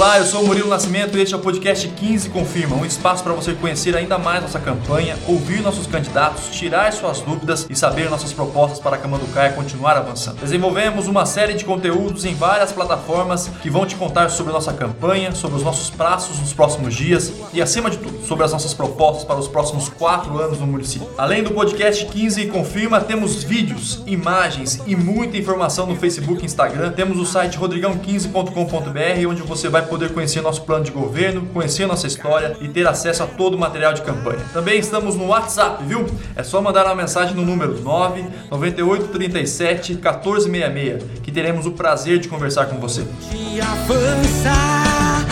Olá, eu sou o Murilo Nascimento e este é o podcast 15 Confirma, um espaço para você conhecer ainda mais nossa campanha, ouvir nossos candidatos, tirar suas dúvidas e saber nossas propostas para a Camanducaia continuar avançando. Desenvolvemos uma série de conteúdos em várias plataformas que vão te contar sobre nossa campanha, sobre os nossos prazos nos próximos dias e, acima de tudo, sobre as nossas propostas para os próximos quatro anos no município. Além do podcast 15 Confirma, temos vídeos, imagens e muita informação no Facebook e Instagram. Temos o site rodrigão15.com.br, onde você vai poder conhecer nosso plano de governo, conhecer nossa história e ter acesso a todo o material de campanha. Também estamos no WhatsApp, viu? É só mandar uma mensagem no número 9 9837 1466 que teremos o prazer de conversar com você. De avançar,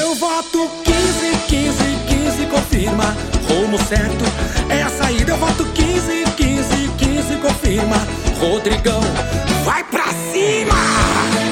eu voto 15, 15, 15, confirma. Rumo certo é a saída, eu voto 15, 15, 15, confirma. Rodrigão, vai pra cima!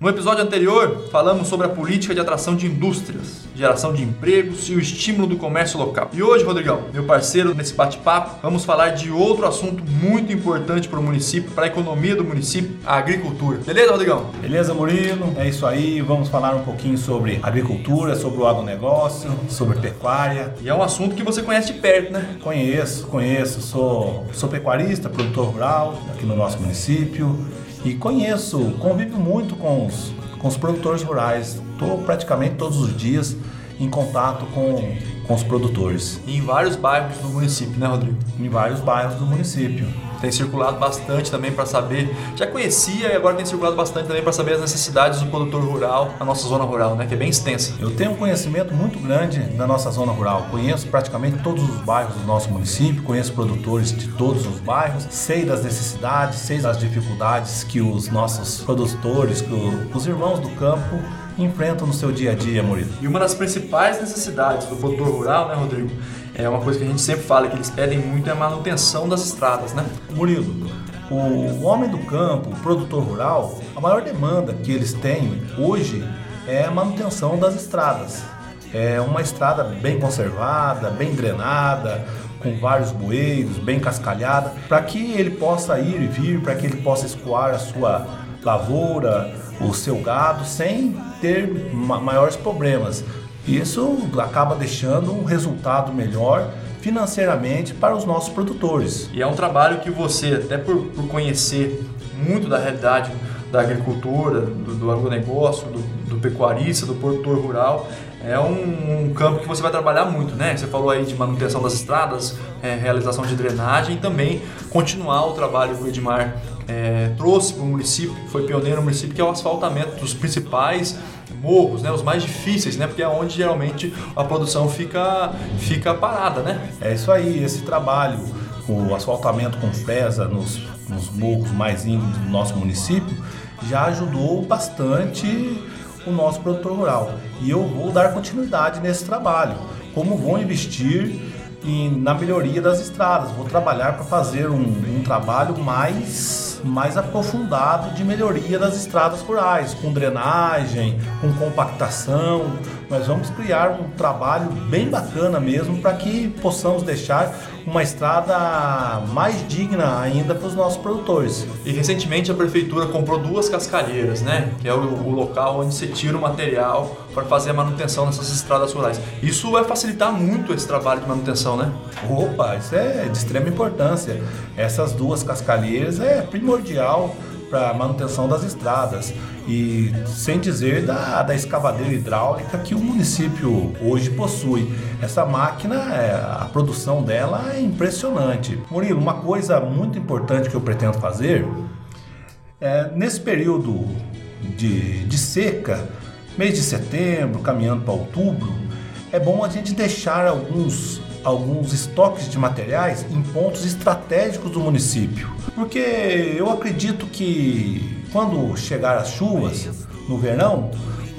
No episódio anterior, falamos sobre a política de atração de indústrias, geração de empregos e o estímulo do comércio local. E hoje, Rodrigão, meu parceiro nesse bate-papo, vamos falar de outro assunto muito importante para o município, para a economia do município, a agricultura. Beleza, Rodrigão? Beleza, Murilo? É isso aí. Vamos falar um pouquinho sobre agricultura, sobre o agronegócio, sobre pecuária. E é um assunto que você conhece de perto, né? Conheço, conheço. Sou, sou pecuarista, produtor rural aqui no nosso município e conheço, convivo muito com os, com os produtores rurais. Estou praticamente todos os dias em contato com, com os produtores. Em vários bairros do município, né, Rodrigo? Em vários bairros do município. Tem circulado bastante também para saber. Já conhecia e agora tem circulado bastante também para saber as necessidades do produtor rural, na nossa zona rural, né? Que é bem extensa. Eu tenho um conhecimento muito grande da nossa zona rural. Conheço praticamente todos os bairros do nosso município, conheço produtores de todos os bairros, sei das necessidades, sei das dificuldades que os nossos produtores, que os irmãos do campo enfrentam no seu dia a dia, Murilo. E uma das principais necessidades do produtor rural, né, Rodrigo? É uma coisa que a gente sempre fala, que eles pedem muito é a manutenção das estradas, né? Murilo, o homem do campo, o produtor rural, a maior demanda que eles têm hoje é a manutenção das estradas. É uma estrada bem conservada, bem drenada, com vários bueiros, bem cascalhada, para que ele possa ir e vir, para que ele possa escoar a sua lavoura, o seu gado, sem ter maiores problemas. Isso acaba deixando um resultado melhor financeiramente para os nossos produtores. E é um trabalho que você, até por, por conhecer muito da realidade da agricultura, do, do agronegócio, do, do pecuarista, do produtor rural, é um, um, campo que você vai trabalhar muito, né? Você falou aí de manutenção das estradas, é, realização de drenagem e também continuar o trabalho que o Edmar é, trouxe para o município, foi pioneiro no município, que é o asfaltamento dos principais morros, né, os mais difíceis, né, porque é onde geralmente a produção fica, fica parada, né? É isso aí, esse trabalho, o asfaltamento com fresa nos, nos morros mais íntimos do nosso município, já ajudou bastante o nosso produtor rural. E eu vou dar continuidade nesse trabalho. Como vou investir em, na melhoria das estradas, vou trabalhar para fazer um, um trabalho mais mais aprofundado de melhoria das estradas rurais, com drenagem, com compactação. Nós vamos criar um trabalho bem bacana mesmo para que possamos deixar uma estrada mais digna ainda para os nossos produtores. E recentemente a prefeitura comprou duas cascalheiras, né? Que é o, o local onde se tira o material para fazer a manutenção nessas estradas rurais. Isso vai facilitar muito esse trabalho de manutenção, né? Opa, isso é de extrema importância. Essas duas cascalheiras é primordial para manutenção das estradas e sem dizer da, da escavadeira hidráulica que o município hoje possui. Essa máquina, é, a produção dela é impressionante. Murilo, uma coisa muito importante que eu pretendo fazer é nesse período de, de seca, mês de setembro, caminhando para outubro, é bom a gente deixar alguns alguns estoques de materiais em pontos estratégicos do município. Porque eu acredito que quando chegar as chuvas no verão,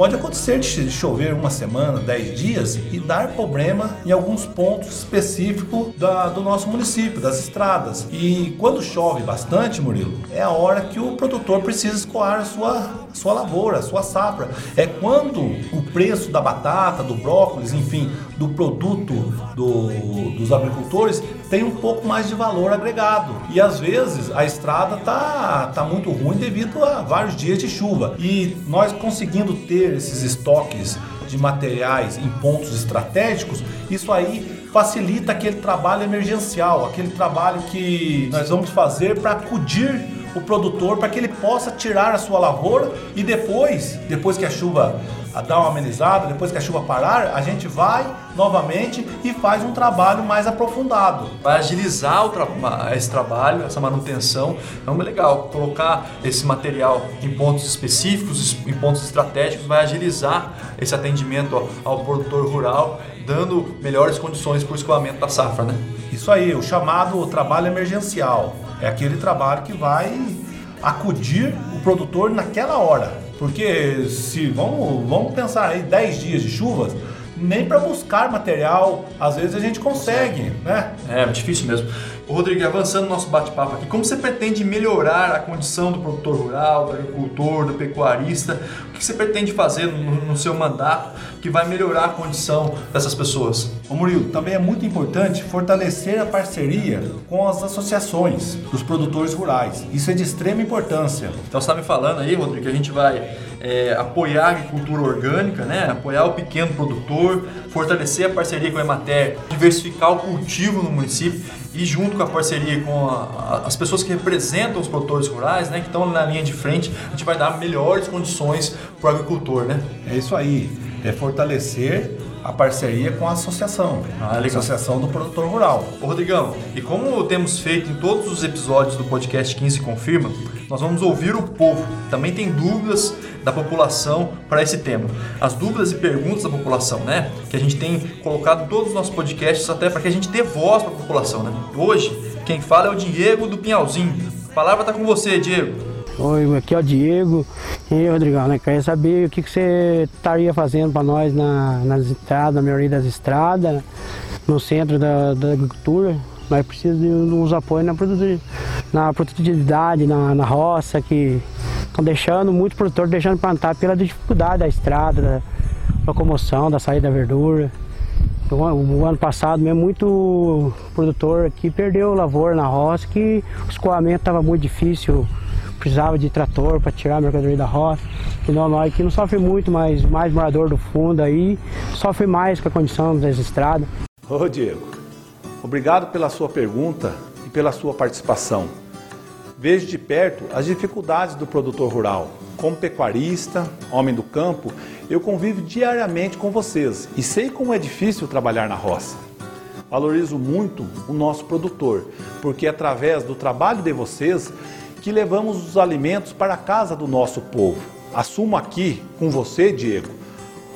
Pode acontecer de chover uma semana, dez dias e dar problema em alguns pontos específicos da, do nosso município, das estradas. E quando chove bastante, Murilo, é a hora que o produtor precisa escoar a sua, sua lavoura, a sua safra. É quando o preço da batata, do brócolis, enfim, do produto do, dos agricultores tem um pouco mais de valor agregado. E às vezes a estrada tá, tá muito ruim devido a vários dias de chuva. E nós conseguindo ter esses estoques de materiais em pontos estratégicos, isso aí facilita aquele trabalho emergencial, aquele trabalho que nós vamos fazer para acudir o produtor para que ele possa tirar a sua lavoura e depois, depois que a chuva dar uma amenizada, depois que a chuva parar, a gente vai novamente e faz um trabalho mais aprofundado. Vai agilizar tra esse trabalho, essa manutenção. Então é legal colocar esse material em pontos específicos, em pontos estratégicos, vai agilizar esse atendimento ao produtor rural, dando melhores condições para o escoamento da safra, né? Isso aí, o chamado trabalho emergencial. É aquele trabalho que vai acudir o produtor naquela hora. Porque se vamos, vamos pensar aí 10 dias de chuvas, nem para buscar material, às vezes a gente consegue, né? É, difícil mesmo. Ô, Rodrigo, avançando no nosso bate-papo aqui, como você pretende melhorar a condição do produtor rural, do agricultor, do pecuarista? O que você pretende fazer no, no seu mandato que vai melhorar a condição dessas pessoas? Ô Murilo, também é muito importante fortalecer a parceria com as associações dos produtores rurais. Isso é de extrema importância. Então você está me falando aí, Rodrigo, que a gente vai é, apoiar a agricultura orgânica, né? apoiar o pequeno produtor, fortalecer a parceria com a Emater, diversificar o cultivo no município e junto com a parceria com a, a, as pessoas que representam os produtores rurais, né, que estão na linha de frente, a gente vai dar melhores condições para o agricultor, né? É isso aí, é fortalecer a parceria com a associação, ah, a Associação do Produtor Rural. Ô Rodrigão, e como temos feito em todos os episódios do podcast 15 Confirma, nós vamos ouvir o povo. Também tem dúvidas da população para esse tema. As dúvidas e perguntas da população, né? Que a gente tem colocado todos os nossos podcasts até para que a gente dê voz para a população, né? Hoje, quem fala é o Diego do Pinhalzinho. A palavra está com você, Diego. Oi, aqui é o Diego. E Rodrigão, né? Queria saber o que, que você estaria fazendo para nós na, nas estradas, na maioria das estradas, no centro da, da agricultura. Nós precisamos de uns apoios na, na produtividade, na, na roça, que estão deixando, muito produtor deixando plantar pela dificuldade da estrada, da locomoção, da saída da verdura. O, ano passado mesmo, muito produtor aqui perdeu lavoura na roça, que o escoamento estava muito difícil, precisava de trator para tirar a mercadoria da roça. Que nós aqui não sofre muito, mas mais morador do fundo aí sofre mais com a condição das estradas. Ô Diego, obrigado pela sua pergunta e pela sua participação. Vejo de perto as dificuldades do produtor rural. Como pecuarista, homem do campo, eu convivo diariamente com vocês e sei como é difícil trabalhar na roça. Valorizo muito o nosso produtor, porque através do trabalho de vocês que levamos os alimentos para a casa do nosso povo. Assumo aqui com você, Diego,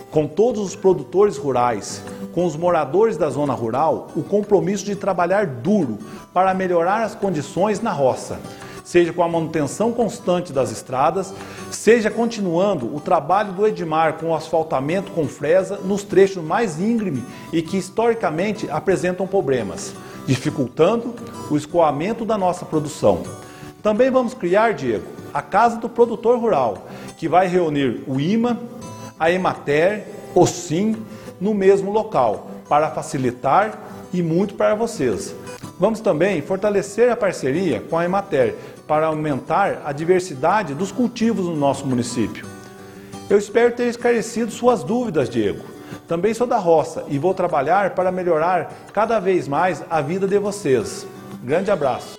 com todos os produtores rurais, com os moradores da zona rural, o compromisso de trabalhar duro para melhorar as condições na roça, seja com a manutenção constante das estradas, seja continuando o trabalho do Edmar com o asfaltamento com fresa nos trechos mais íngremes e que historicamente apresentam problemas, dificultando o escoamento da nossa produção. Também vamos criar, Diego, a Casa do Produtor Rural, que vai reunir o IMA, a Emater, o SIM, no mesmo local, para facilitar e muito para vocês. Vamos também fortalecer a parceria com a Emater para aumentar a diversidade dos cultivos no nosso município. Eu espero ter esclarecido suas dúvidas, Diego. Também sou da roça e vou trabalhar para melhorar cada vez mais a vida de vocês. Grande abraço.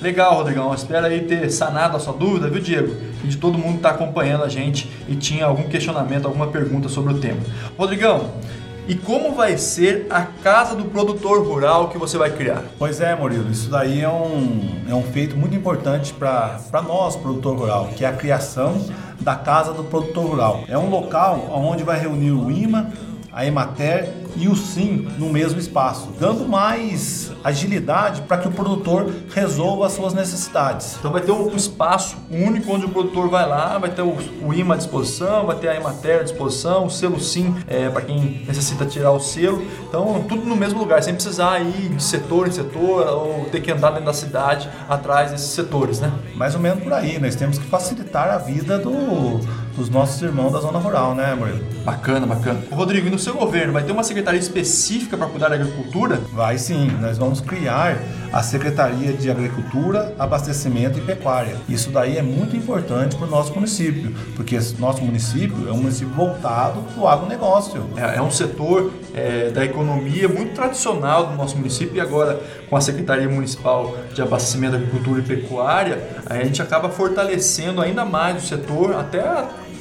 Legal, Rodrigão. Espero aí ter sanado a sua dúvida, viu, Diego? E de todo mundo que está acompanhando a gente e tinha algum questionamento, alguma pergunta sobre o tema. Rodrigão, e como vai ser a casa do produtor rural que você vai criar? Pois é, Murilo, isso daí é um, é um feito muito importante para nós, produtor rural, que é a criação da casa do produtor rural. É um local onde vai reunir o IMA, a Emater e o SIM no mesmo espaço, dando mais agilidade para que o produtor resolva as suas necessidades. Então vai ter um espaço único onde o produtor vai lá, vai ter o, o IMA à disposição, vai ter a Emater à disposição, o selo SIM é, para quem necessita tirar o selo. Então tudo no mesmo lugar, sem precisar ir de setor em setor ou ter que andar dentro da cidade atrás desses setores, né? Mais ou menos por aí, nós temos que facilitar a vida do, dos nossos irmãos da zona rural, né, Murilo? Bacana, bacana. Rodrigo, e no seu governo vai ter uma secretaria específica para cuidar da agricultura? Vai sim, nós vamos criar a Secretaria de Agricultura, Abastecimento e Pecuária. Isso daí é muito importante para o nosso município, porque nosso município é um município voltado para o agronegócio. É, é um setor é, da economia muito tradicional do nosso município e agora com a Secretaria Municipal de Abastecimento, Agricultura e Pecuária, a gente acaba fortalecendo ainda mais o setor até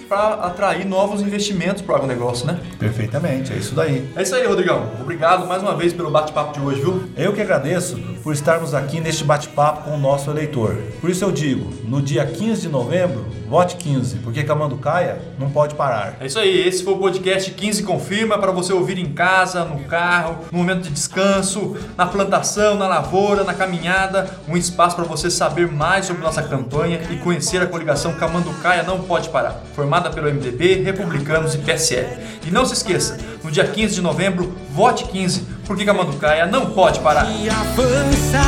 para atrair novos investimentos para o agronegócio, né? Perfeitamente, é isso daí. É isso aí, Rodrigão. Obrigado mais uma vez pelo bate-papo de hoje, viu? Eu que agradeço por estarmos aqui neste bate-papo com o nosso eleitor. Por isso eu digo, no dia 15 de novembro, vote 15, porque Camanducaia não pode parar. É isso aí, esse foi o podcast 15 Confirma para você ouvir em casa, no carro, no momento de descanso, na plantação, na lavoura, na caminhada, um espaço para você saber mais sobre nossa campanha e conhecer a coligação Camanducaia não pode parar. Formada pelo MDB, Republicanos e PSL. E não se esqueça, no dia 15 de novembro, vote 15, por que a Manducaia não pode parar? E avança,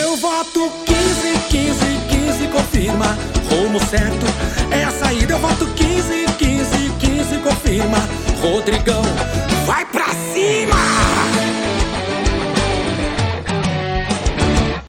eu voto 15, 15, 15, confirma. Rumo certo é a saída. Eu voto 15, 15, 15, confirma. Rodrigão, vai pra cima!